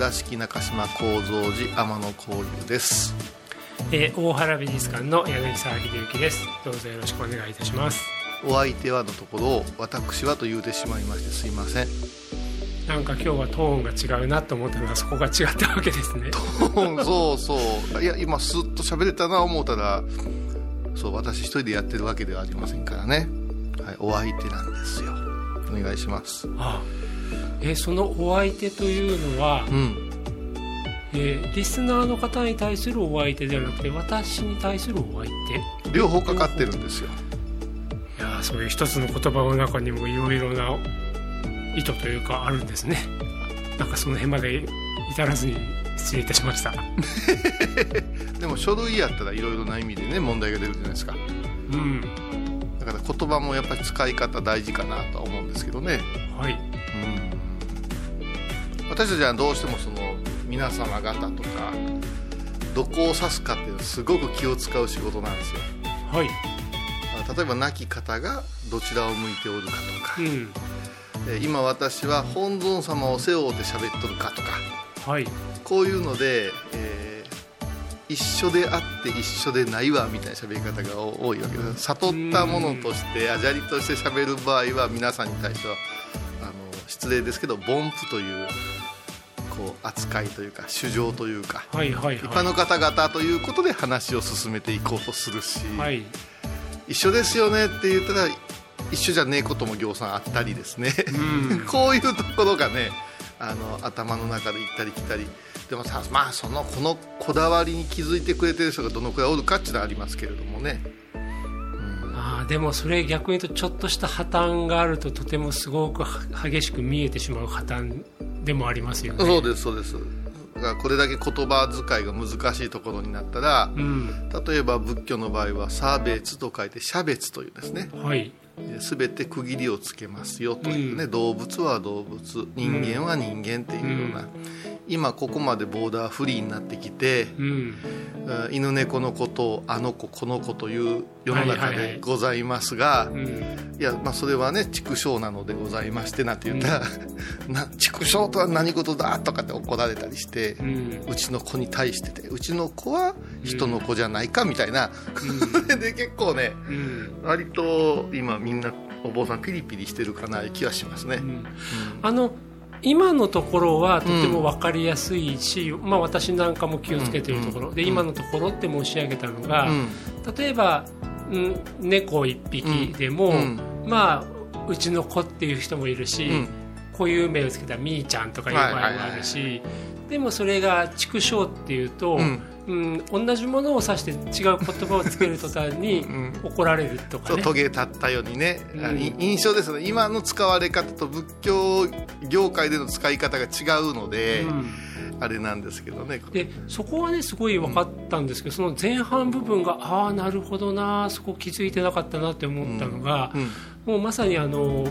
倉敷中島幸三寺天野幸雄です。えー大原美術館の柳沢秀幸です。どうぞよろしくお願いいたします。お相手はのところを私はと言うてしまいましてすいません。なんか今日はトーンが違うなと思ったのはそこが違ったわけですね。そうそう。いや今スッと喋れたな思うたらそう私一人でやってるわけではありませんからね、はい、お相手なんですよ。お願いします。あえーそのお相手というのは、うん。えーリスナーの方に対するお相手ではなくて私に対するお相手？い両方かかってるんですよ。やーそういう一つの言葉の中にもいろいろな意図というかあるんですね。なんかその辺まで至らずに失礼いたしました。でも書類やったらいろいろな意味でね問題が出るじゃないですか。うん。だから言葉もやっぱり使い方大事かなとは思うんですけどね。はい。うん私たちはどうしてもその皆様方とかどこを指すかっていうのはすごく気を使う仕事なんですよ。はい。あ例えば亡き方がどちらを向いておるかとか、うん。えー今私は本尊様を背負うて喋っとるかとか。はい。こういうので、えー一緒であって一緒でないわみたいな喋り方が多いわけです。悟ったものとしてあじゃりとして喋る場合は皆さんに対してはあの失礼ですけど凡夫というこう扱いというか主情というかはいはい一般の方々ということで話を進めていこうとするし、はい。一緒ですよねって言ったら一緒じゃねえこともぎょうさんあったりですね、うん。こういうところがねあの頭の中で行ったり来たり。でもさまあそのこのこだわりに気づいてくれてる人がどのくらいおるかっていうのはありますけれどもね、うん。あーでもそれ逆に言うとちょっとした破綻があるととてもすごくは激しく見えてしまう破綻でもありますよね。そうですそうです。だからこれだけ言葉遣いが難しいところになったらうん。例えば仏教の場合は差別と書いて差別というですね。はい。全て区切りをつけますよというね、うん。動物は動物。人間は人間っていうような、今ここまでボーダーフリーになってきて、うん。あ犬猫のことをあの子この子という世の中でございますが、うんいやまあそれはね畜生なのでございましてなんて言ったら、な畜生とは何事だとかって怒られたりして、ううんちの子に対しててうちの子は人の子じゃないかみたいな、で結構ねうん。割と今みんなお坊さんピリピリしてるかな気がしますね、うん。あの今のところはとても分かりやすいし、まあ、私なんかも気をつけているところ、で今のところって申し上げたのが、うん。例えば、うん、猫一匹でも、うん。まあうちの子っていう人もいるし、うん。固有名をつけたみーちゃんとかいう場合もあるし、でもそれが畜生っていうと、うんうん同じものを指して違う言葉をつける途端に ん。怒られるとかね。そうトゲ立ったようにね、うん。印象ですね。今の使われ方と仏教業界での使い方が違うので、うん。あれなんですけどね。でそこはねすごい分かったんですけど、その前半部分がああなるほどなそこ気づいてなかったなって思ったのが、うんもうまさにあの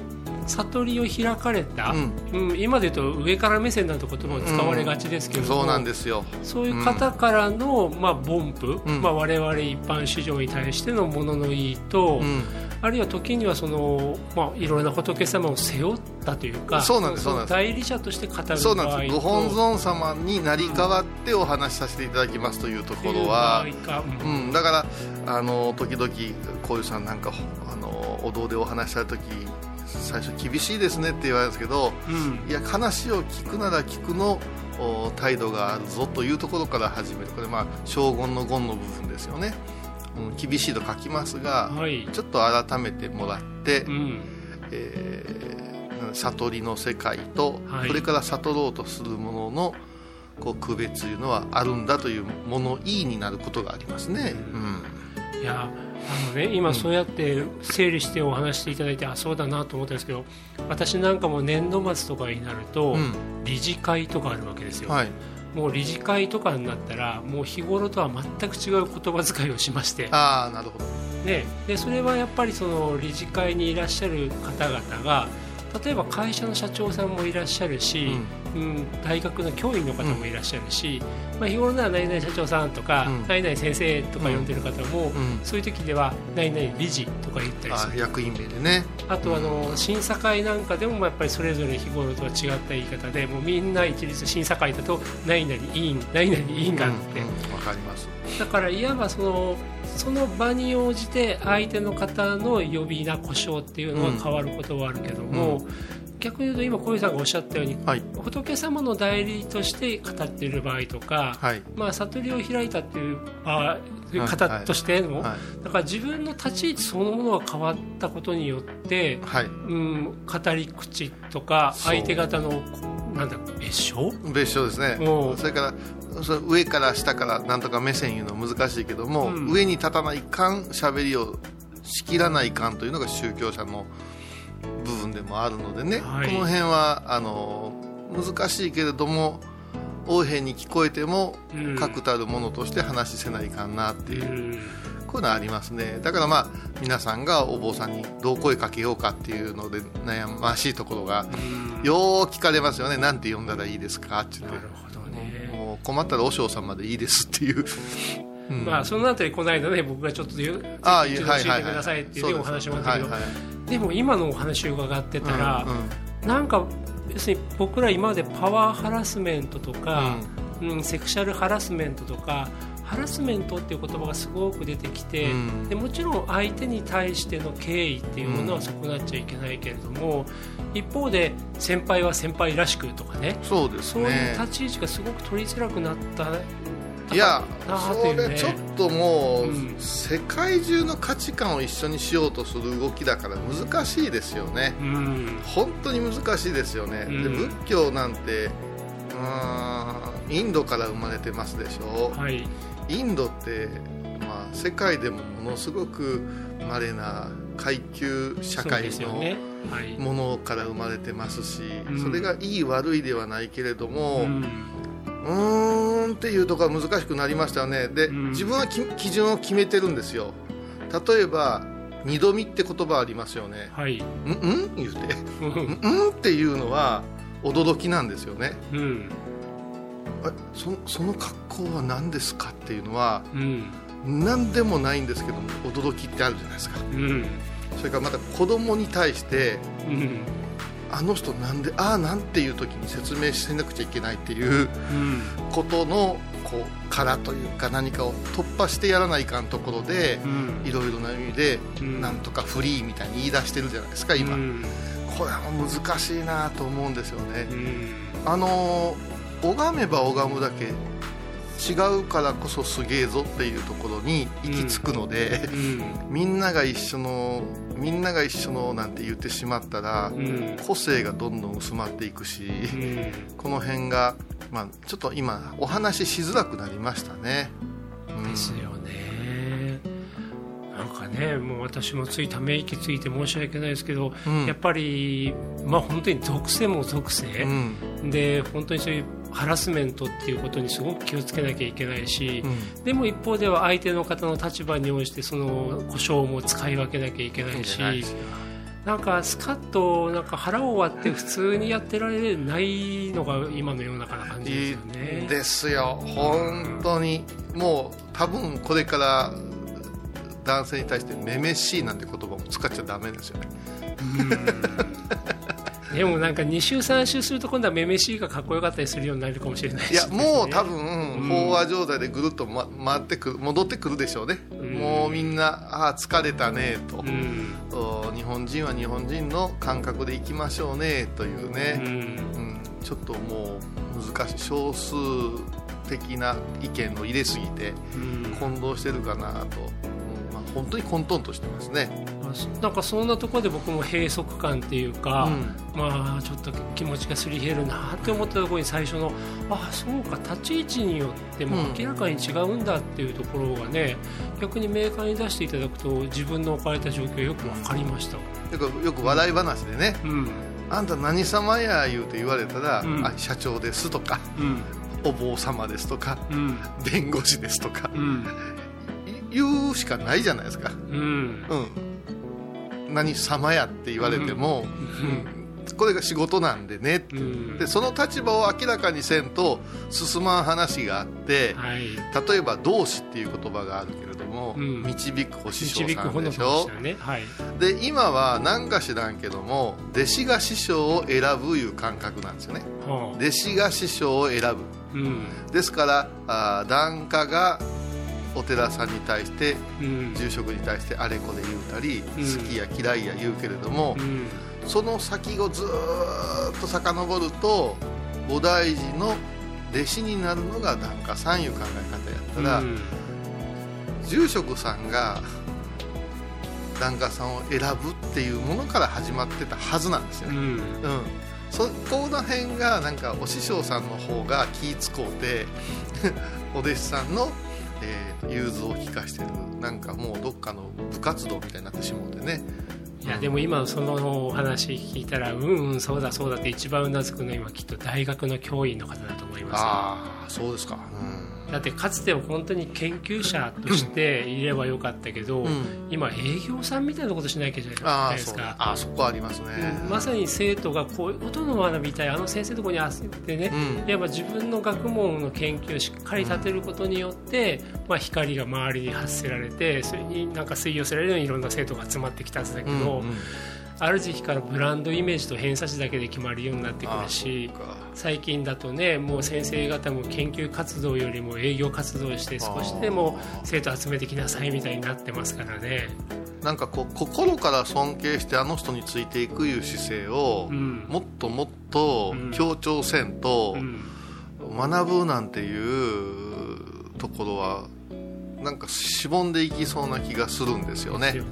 悟りを開かれた、ううん今で言うと上から目線なんて言葉を使われがちですけども、そうなんですよ。そういう方からの、まあ、凡夫、うん。まあ、我々一般市場に対してのものの言いと、うんあるいは時にはその、まあ、いろいろな仏様を背負ったというかそうなんです代理者として語る場合とそうなんです。ご本尊様になり代わってお話しさせていただきますというところは、うん。うん、だからあの時々こういうさんなんかあのお堂でお話しされる時最初厳しいですねって言われるんですけどうん。いや話を聞くなら聞くのお態度があるぞというところから始める。これまあ将軍の言の部分ですよね、うん、厳しいと書きますが、はいちょっと改めてもらって、うん。えー悟りの世界と、はい。それから悟ろうとするもののこう区別というのはあるんだというものいいになることがありますね、うん。いやあのね今そうやって整理してお話していただいてあそうだなと思ったんですけど私なんかも年度末とかになると、うん。理事会とかあるわけですよ、はいもう理事会とかになったらもう日頃とは全く違う言葉遣いをしまして、ああなるほど。ね、でそれはやっぱりその理事会にいらっしゃる方々が例えば会社の社長さんもいらっしゃるし、うん。大学の教員の方もいらっしゃるし、まあ、日頃なら何々社長さんとか、うん。何々先生とか呼んでる方も、うん。そういう時では何々理事とか言ったりする。あ役員名でね。あとあの審査会なんかでもやっぱりそれぞれ日頃とは違った言い方でもうみんな一律審査会だと何々委員何々委員があって、うん。うん。わかりますだからいわばそのその場に応じて相手の方の呼び名故障っていうのは変わることはあるけども、逆に言うと今小遊さんがおっしゃったようにはい。仏様の代理として語っている場合とか、はい。まあ、悟りを開いたっていう場合はい。方としての、はい。だから自分の立ち位置そのものが変わったことによって、はい。うん、語り口とか相手方のなんだ別称？別称ですね。それからそれ上から下からなんとか目線言うの難しいけども、うん。上に立たないかん喋りをしきらないかんというのが宗教者の部分でもあるのでね、はい。この辺はあの難しいけれども横柄に聞こえてもうん。確たるものとして話せないかんなっていう、うんこういうのありますね。だからまあ皆さんがお坊さんにどう声かけようかっていうので悩ましいところがうん。よう聞かれますよね。なんて呼んだらいいですか？って。言ってなるほどね。もう困ったら和尚さんまでいいですっていう、うん。まあそのあたりこの間ね僕がちょっと言うああ一度教えてくださいっていうねお話もあったけど、はいはい。でも今のお話を伺ってたらうん、うん。なんかに僕ら今までパワーハラスメントとか、うんセクシャルハラスメントとかハラスメントっていう言葉がすごく出てきて、うん。でもちろん相手に対しての敬意っていうものは損なっちゃいけないけれども、一方で先輩は先輩らしくとかね。そうですそういうね立ち位置がすごく取りづらくなったいやそれちょっともう、うん。世界中の価値観を一緒にしようとする動きだから難しいですよね。うん。本当に難しいですよね、うん。で仏教なんてインドから生まれてますでしょ。はいインドって、まあ、世界でもものすごく稀な階級社会のものから生まれてますし、うん。それがいい悪いではないけれども、ううんーんっていうところは難しくなりましたよね。で、うん。自分はき基準を決めてるんですよ。例えば二度見って言葉ありますよね。はい「んん?」言うて「うん。んん?」っていうのは驚きなんですよね。うん。あそその格好は何ですかっていうのはうん。何でもないんですけども驚きってあるじゃないですか。うん。それからまた子供に対してうん。あの人なんでああなんていう時に説明しなくちゃいけないっていううん。ことのこう殻というか何かを突破してやらないかんところでうん。いろいろな意味でうん。なんとかフリーみたいに言い出してるじゃないですか今、うん。これは難しいなと思うんですよね。うん。あの拝めば拝むだけ違うからこそすげえぞっていうところに行き着くので、うんみんなが一緒のみんなが一緒のなんて言ってしまったら、うん。個性がどんどん薄まっていくし、うん。この辺が、まあ、ちょっと今お話ししづらくなりましたね、うん。ですよね。なんかねもう私もついため息ついて申し訳ないですけど、うん。やっぱりまあ本当に属性も属性、うん。で本当にそういうハラスメントっていうことにすごく気をつけなきゃいけないし、うん。でも一方では相手の方の立場に応じてその故障も使い分けなきゃいけないしな。んかスカッとなんか腹を割って普通にやってられないのが今の世の中な感じですいよね。い。ですよ。本当にもう多分これから男性に対して「めめしい」なんて言葉も使っちゃダメですよねでもなんか2週3週すると今度はめめしいがかっこよかったりするようになるかもしれないしいやもう多分ん。飽和状態でぐるっと、ま、回ってくる戻ってくるでしょうね、うんもうみんなああ疲れたねと、うん。お日本人は日本人の感覚でいきましょうねといううね、ん。うん。ちょっともう難しい少数的な意見を入れすぎてうん。混同してるかなと、うんまあ、本当に混沌としてますね。なんかそんなところで僕も閉塞感っていうか、うん。まあちょっと気持ちがすり減るなって思ったところに最初のああそうか立ち位置によってもうん。明らかに違うんだっていうところがね、逆にメーカーに出していただくと自分の置かれた状況よく分かりました。よくよく笑い話でねうん「あんた何様や」言うて言われたら「うん。あ社長です」とかうん「お坊様です」とかうん「弁護士です」とか言うしかないじゃないですか。うん。うん、何様やって言われても、うん。これが仕事なんでねうん。でその立場を明らかにせんと進まん話があってはい。例えば「同志」っていう言葉があるけれども、うん。導くお師匠さんでしょ？ね。はい。で今は何か知らんけども弟子が師匠を選ぶいう感覚なんですよね。はあ。弟子が師匠を選ぶ。うん。ですからあー檀家がお寺さんに対してうん。住職に対してあれこれ言うたり、うん。好きや嫌いや言うけれども、うん。その先をずーっと遡ると菩提寺の弟子になるのが檀家さんいう考え方やったら、うん。住職さんが檀家さんを選ぶっていうものから始まってたはずなんですよ。ね、うん。うん、そこの辺がなんかお師匠さんの方が気使うて お弟子さんの、えー融通を利かしてるなんかもうどっかの部活動みたいになってしまうんでね。いやでも今そのお話聞いたらうんうんそうだそうだって一番うなずくの今きっと大学の教員の方だと思いますよ。ああそうですか。うんだってかつては本当に研究者としていればよかったけど、うん。今営業さんみたいなことしなきゃいけあないですか。あそこありますね、うんまさに生徒がこういうことの学びたいあの先生のところに焦ってね、うん。いわば自分の学問の研究をしっかり立てることによって、まあ、光が周りに発せられてそれになんか吸い寄せられるようにいろんな生徒が集まってきたんだけど、うんうん。ある時期からブランドイメージと偏差値だけで決まるようになってくるしあ最近だとねもう先生方も研究活動よりも営業活動をして少しでも生徒集めてきなさいみたいになってますからね。なんかこう心から尊敬してあの人についていくいう姿勢を、うん。もっともっと強調せんと、うん。学ぶなんていうところはなんかしぼんでいきそうな気がするんですよね。で。ね。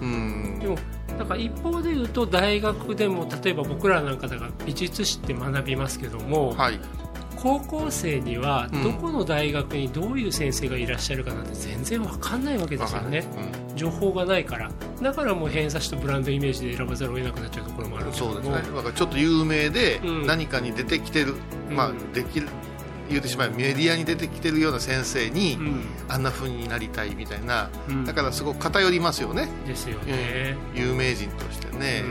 うん。でもなんか一方で言うと大学でも例えば僕らなんかだから美術史って学びますけども、はい、高校生にはうん。どこの大学にどういう先生がいらっしゃるかなんて全然わかんないわけですよね。情報がないから。だからもう偏差値とブランドイメージで選ばざるを得なくなっちゃうところもあるうん、けども。そうですね。だからちょっと有名でうん。何かに出てきてる、まあうん。できる言うてしまえばメディアに出てきてるような先生に、うん。あんな風になりたいみたいな、うん。だからすごく偏りますよね、ですようん。ね、有名人としてね、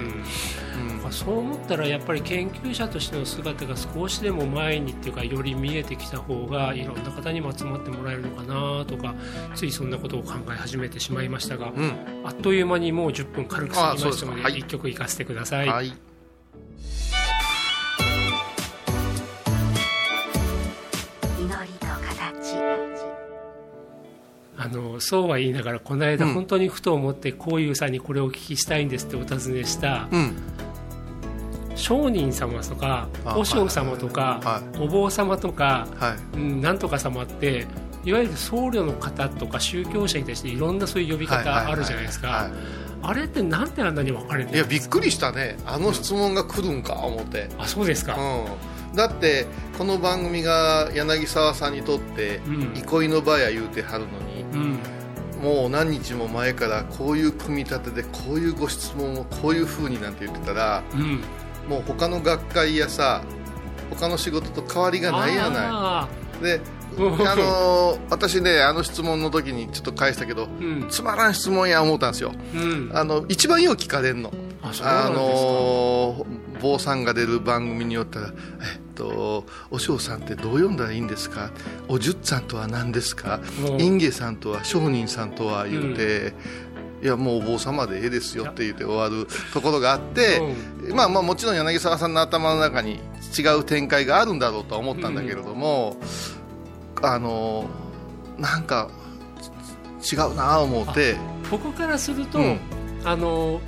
まあそう思ったらやっぱり研究者としての姿が少しでも前にっていうかより見えてきた方がいろんな方にも集まってもらえるのかなとかついそんなことを考え始めてしまいましたが、うんあっという間にもう10分軽く過ぎましたのではい1曲いかせてください、はいあのそうは言いながらこの間うん。本当にふと思ってこういうさんにこれをお聞きしたいんですってお尋ねしたうん。上人様とかあ和尚様とかはお坊様とかはい。うんなんとか様っていわゆる僧侶の方とか宗教者に対していろんなそういう呼び方あるじゃないですか。はい。あれってなんであんなに分かれていやるんですびっくりしたね。あの質問が来るんか思って、かあそうですか、うん、だってこの番組が柳沢さんにとってうん。憩いの場や言うてはるのもう何日も前からこういう組み立てでこういうご質問をこういう風になんて言ってたらうん。もう他の学会やさ他の仕事と変わりがないやなあいでうん。あのー私ねあの質問の時にちょっと返したけどーうん。つまらん質問や思ったんですよ。うん。あの一番よう聞かれんの。あのー坊さんが出る番組によったら「えっとお嬢さんってどう読んだらいいんですか？おじゅっさんとは何ですか？うん。インゲさんとは商人さんとは」言うて、いやもうお坊様でええですよって言って終わるところがあって、まあまあもちろん柳沢さんの頭の中に違う展開があるんだろうとは思ったんだけれども、あのなんか違うなあ思って僕からすると、うん。あの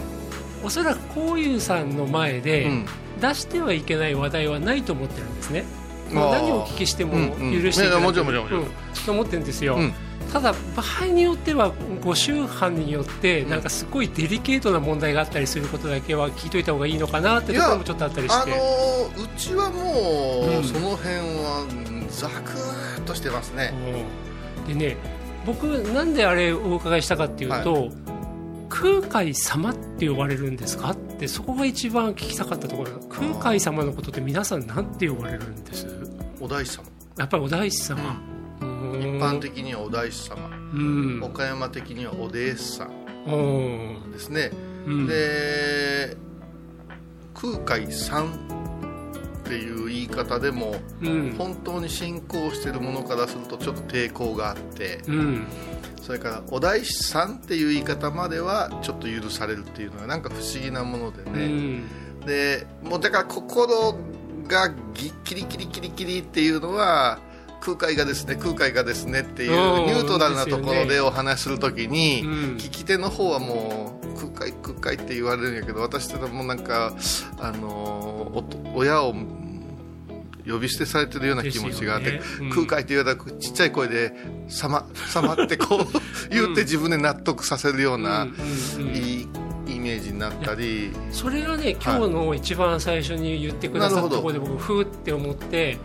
おそらくこういうさんの前で、うん出してはいけない話題はないと思ってるんですね。もうあー。何をお聞きしても許していただける。んと思ってるんですよ、うん。ただ場合によってはご宗派によってなんかすごいデリケートな問題があったりすることだけは聞いといた方がいいのかなってところもちょっとあったりして。あのーうちはもう、うんその辺はうんザクッとしてますね、うん。でね僕なんであれお伺いしたかっていうと、空海様って呼ばれるんですか？ってそこが一番聞きたかったところ空海様のことって皆さんなんて呼ばれるんです？お大師様。やっぱりお大師様、一般的にはお大師様、うん。岡山的にはお弟子さんうん。ですね、うん。で空海さんっていう言い方でもうん。本当に信仰してるものからするとちょっと抵抗があってうんそれからお大師さんっていう言い方まではちょっと許されるっていうのがなんか不思議なものでうね、ん。でもうだから心がぎキリキリキリキリっていうのは空海がですね空海がですねっていううん。ニュートラルなところでお話しするときに、うん。聞き手の方はもう空海空海って言われるんやけど私ってもうなんかあの親を呼び捨てされてるような気持ちがあって、ね。うん。空海って言われたらちっちゃい声で「様 様」ってこう 言って自分で納得させるような、いいイメージになったり。それがね今日の一番最初に言ってくださったところで僕ふーって思って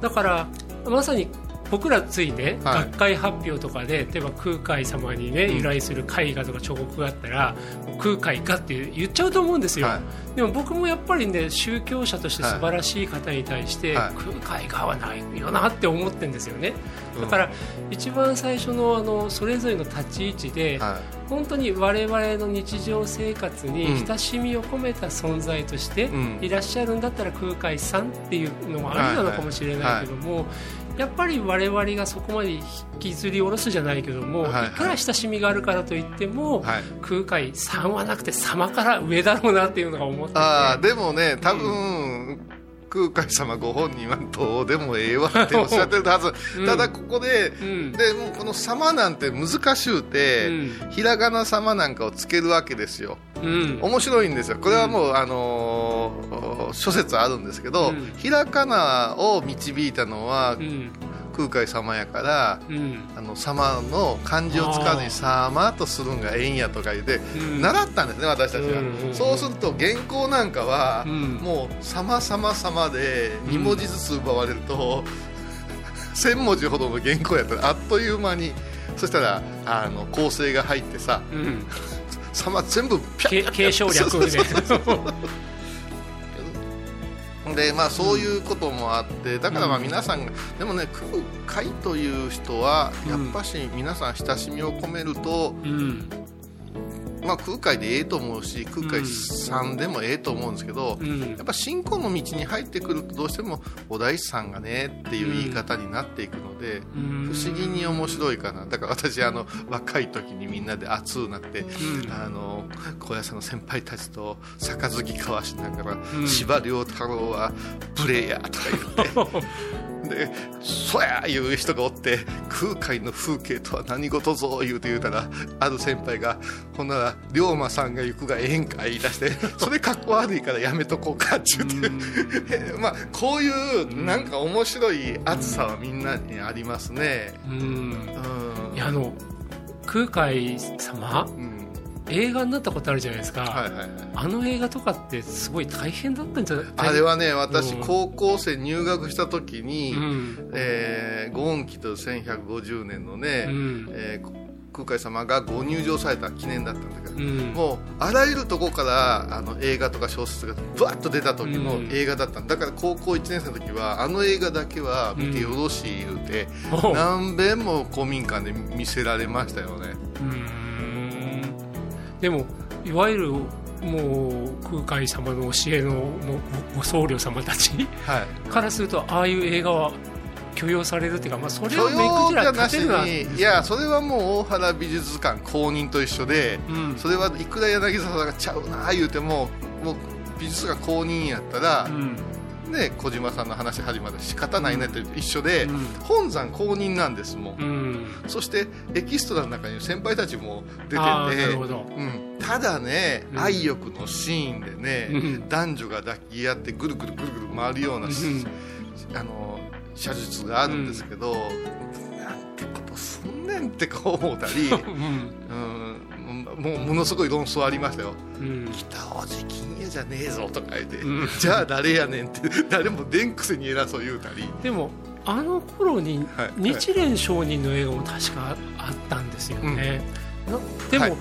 だからまさに僕らついてはい。学会発表とかで例えば空海様にねうん。由来する絵画とか彫刻があったら空海かって言っちゃうと思うんですよ、はい。でも僕もやっぱりね宗教者として素晴らしい方に対してはい。空海画はないよなって思ってるんですよね。うん。だから一番最初のあのそれぞれの立ち位置では本当に我々の日常生活に親しみを込めた存在としてうん。いらっしゃるんだったら空海さんっていうのもありなのかもしれないけども、やっぱり我々がそこまで引きずり下ろすじゃないけども、はいはい。いくら親しみがあるからといっても、はい。空海さんはなくて様から上だろうなっていうのが思ってて。ああでもね多分、空海様ご本人はどうでもええわっておっしゃってるはず、うん。ただここで、うん。でもうこの「様」なんて難しゅうて、うん。ひらがな様なんかをつけるわけですようん。面白いんですよ。これはもう、あのー諸説あるんですけど、うん。ひらがなを導いたのはうん。空海様やから、うん。あの様の漢字を使わずに「様」とするんがええんやとか言って、うん。習ったんですね私たちは、うんうんそうすると原稿なんかは、うん。もう「様様様」で2文字ずつ奪われると、1000文字ほどの原稿やったらあっという間にそしたらあの構成が入ってさうん「様」全部ピャッ。け継承略で。でまあそういうこともあってだからまあ皆さんが、でもね空海という人はやっぱし皆さん親しみを込めると、うんまあ、空海でええと思うし空海さんでもええと思うんですけど、うん。やっぱ信仰の道に入ってくるとどうしてもお大師さんがねっていう言い方になっていくので、うん。不思議に面白いかな。だから私あの若い時にみんなで熱うなって、ん。あの高野山の先輩たちと杯交わしながらうん。司馬遼太郎は無礼やとか言って。で「そや!」言う人がおって「空海の風景とは何事ぞ」言うて言うたらある先輩が「ほんなら龍馬さんが行くがええんか」言い出して「それかっこ悪いからやめとこうか」って言って、まあこういうなんか面白い熱さはみんなにありますね。うん。うん。いやあの空海様？うん映画になったことあるじゃないですか、はいはいはい。あの映画とかってすごい大変だったんじゃないあれはね私うん。高校生入学した時に、うん。えー、ご恩期と1150年のね、うん。えー空海様がご入場された記念だったんだけど、うん。もうあらゆるとこからあの映画とか小説がぶわっと出た時のうん。映画だったんだ。から高校1年生の時はあの映画だけは見てよろしい言うて、おう。何遍も公民館で見せられましたよね。うんでもいわゆるもう空海様の教えのもうごご僧侶様たちはい。からするとああいう映画は許容されるっていうか、まあ、それを許目くじらるのは、にいやそれはもう大原美術館公認と一緒で、うん。それはいくら柳沢さんがちゃうな言うてももう美術館公認やったら、うんね、小島さんの話始まる仕方ないねと一緒で、うん。本山公認なんですもん、うん。そしてエキストラの中に先輩たちも出ててうん、ただね、うん。愛欲のシーンでね、うん。男女が抱き合ってぐるぐるぐるぐる回るような、あの写実があるんですけど、なんてことすんねんってこう思ったり、うん。うん、もうものすごい論争ありましたよ。うん。北大路金也じゃねえぞとか言って、うん。じゃあ誰やねんって誰もでんくせに偉そう言うたり。でもあの頃にはい。日蓮上人の映画も確かあったんですよね、なでも、はい。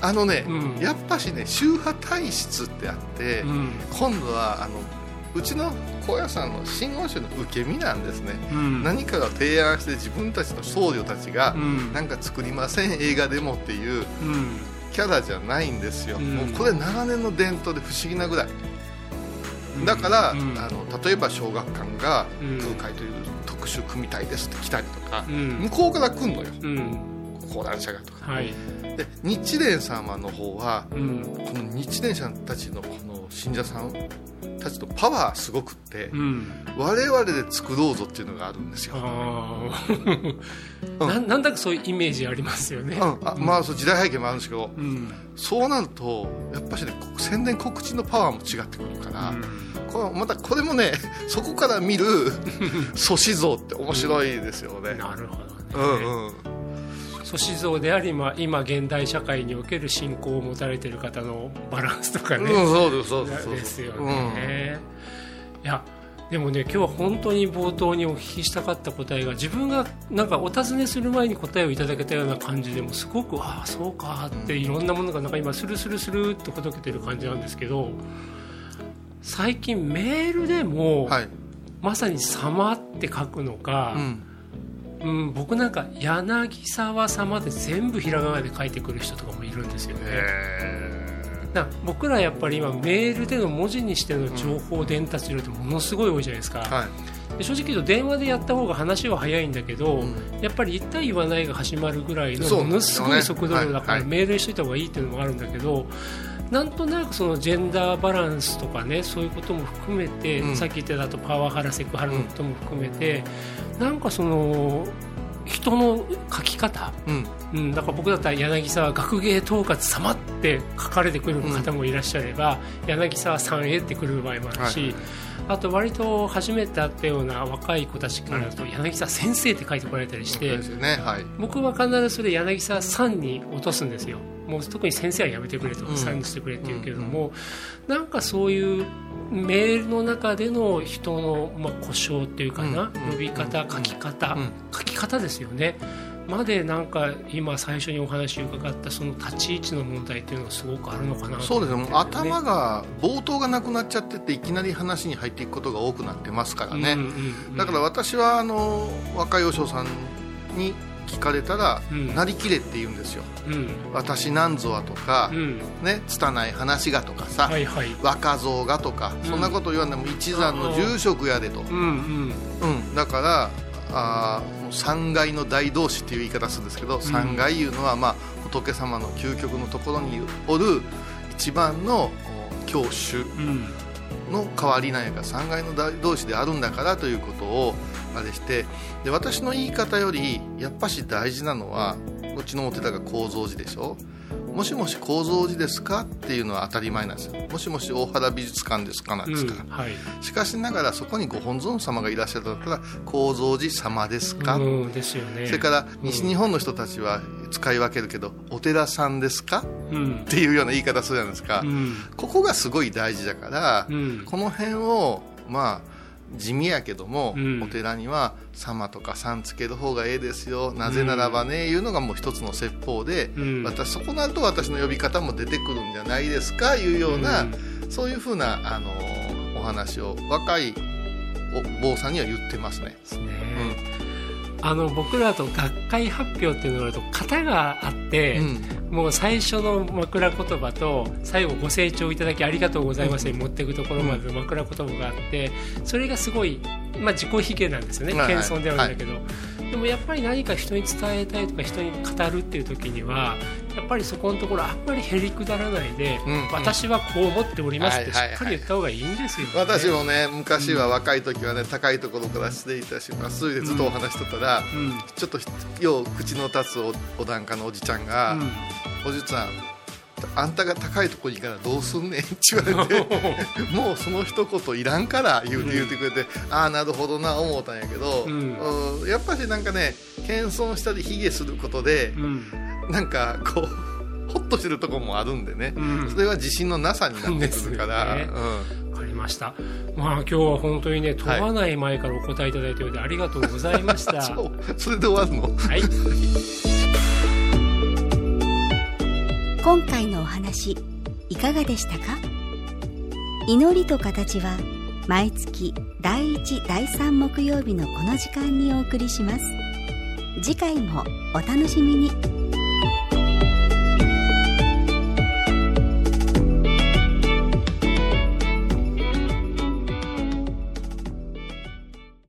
あのね、うん。やっぱしね宗派体質ってあって、うん。今度はあのうちの高野山の真言宗の受け身なんですね、うん。何かが提案して自分たちの僧侶たちが、うん。なんか作りません映画でもっていううん。キャラじゃないんですよ、うん。もうこれ長年の伝統で不思議なぐらい。だから、うん。あの例えば小学館がうん。空海という特殊組隊ですって来たりとか、うん。向こうから来んのよ。うん。講談社がとか。はい。で日蓮様の方はうん。この日蓮さんたちのこの信者さんたちのパワーすごくって、うん。我々で作ろうぞっていうのがあるんですよ、ああ、ななんだかそういうイメージありますよね。うん。あまあそう時代背景もあるんですけどうん。そうなるとやっぱしねこ宣伝告知のパワーも違ってくるから、これまたこれもね そこから見る 祖師像って面白いですよね、なるほうどね、んうん祖師像であり、まあ、今現代社会における信仰を持たれている方のバランスとかね、うん、そうですそうですです。よね、いやでもね今日は本当に冒頭にお聞きしたかった答えが自分がなんかお尋ねする前に答えをいただけたような感じでもすごくああそうかっていろんなものがなんか今スルスルスルっとほどけてる感じなんですけど最近メールでも、うんはい、まさに「様」って書くのか、うん、うん、僕なんか柳沢様で全部ひらがなで書いてくる人とかもいるんですよね。だから僕らやっぱり今メールでの文字にしての情報伝達量ってものすごい多いじゃないですか、はい。で正直言うと電話でやった方が話は早いんだけど、うん。やっぱり言った言わないが始まるぐらいのものすごい速度量だからはいはい。メールにしといた方がいいっていうのもあるんだけどなんとなくそのジェンダーバランスとかねそういうことも含めて、うん。さっき言ってたあとパワハラセクハラのことも含めて、なんかその人の書き方うん。うん、だから僕だったら柳沢学芸統括様って書かれてくる方もいらっしゃれば、柳沢さんへってくる場合もあるし、はい。あと割と初めて会ったような若い子たちからだと、柳沢先生って書いてこられたりして、ね。はい。僕は必ずそれ柳沢さんに落とすんですよもう特に先生はやめてくれとか、うん。さんにしてくれって言うけれども、なんかそういうメールの中での人の、まあ、故障っていうかな、うん。呼び方、書き方、うん。書き方ですよね。までなんか今最初にお話を伺ったその立ち位置の問題っていうのがすごくあるのかなと。そうですね頭が冒頭がなくなっちゃってていきなり話に入っていくことが多くなってますからね、うんうんうん。だから私はあの若いお嬢さんに聞かれたら、うん。なりきれって言うんですよ。うん。私なんぞはとか、うん。ね拙い話がとかさ、はいはい。若造がとか、うん。そんなこと言わんでも一山の住職やでと、うんだからあーもう三階の大同士っていう言い方するんですけど、三階いうのは、まあ、仏様の究極のところにおる一番のお教主。うんの代わりなんやから三階の大同士であるんだからということをあれしてで私の言い方よりやっぱし大事なのはうちのお寺が構造寺でしょ？もしもし構造寺ですか？っていうのは当たり前なんですよ。もしもし大原美術館ですかなんですか。ら、うんはい。しかしながらそこにご本尊様がいらっしゃるんだったら構造寺様ですか、うんですよね。それから西日本の人たちは使い分けるけど、お寺さんですか？うん。っていうような言い方するじゃないですか、うん。ここがすごい大事だから、うん。この辺をまあ地味やけども、うん。お寺には「様」とか「さん」つける方がええですよ。なぜならばね、いうのがもう一つの説法で、うん。私そこなると私の呼び方も出てくるんじゃないですかいうような、うん。そういうふうなあのお話を若いお坊さんには言ってますね。ですね、あの僕らと学会発表っていうのがあると型があって、うん。もう最初の枕言葉と最後ご清聴いただきありがとうございますに持っていくところまでの枕言葉があってそれがすごい、まあ、自己卑下なんですよねはいはい。謙遜ではあるんだけど、でもやっぱり何か人に伝えたいとか人に語るっていう時にはやっぱりそこのところあんまりへりくだらないで、うんうん。私はこう思っておりますってしはいはいはい。っかり言った方がいいんですよ、ね。私もね昔は若い時はね、高いところから失礼いたしますでずっとお話しとったら、うん。ちょっとよう口の立つおお檀家のおじちゃんがうん「おじさんあんたが高いところに行かなどうすんねん」って言われて もうその一言いらんから言うて言うてくれて、ああなるほどな思ったんやけど、うん。うんやっぱしなんかね謙遜したり卑下することでう、んなんかこう ホッとしてるところもあるんでね、うん。それは自信のなさになってくるから、りました。まあ今日は本当にね問わない前からお答えいただいておいてありがとうございました。そう。それで終わるの？はい。今回のお話いかがでしたか？祈りと形は毎月第1第3木曜日のこの時間にお送りします。次回もお楽しみに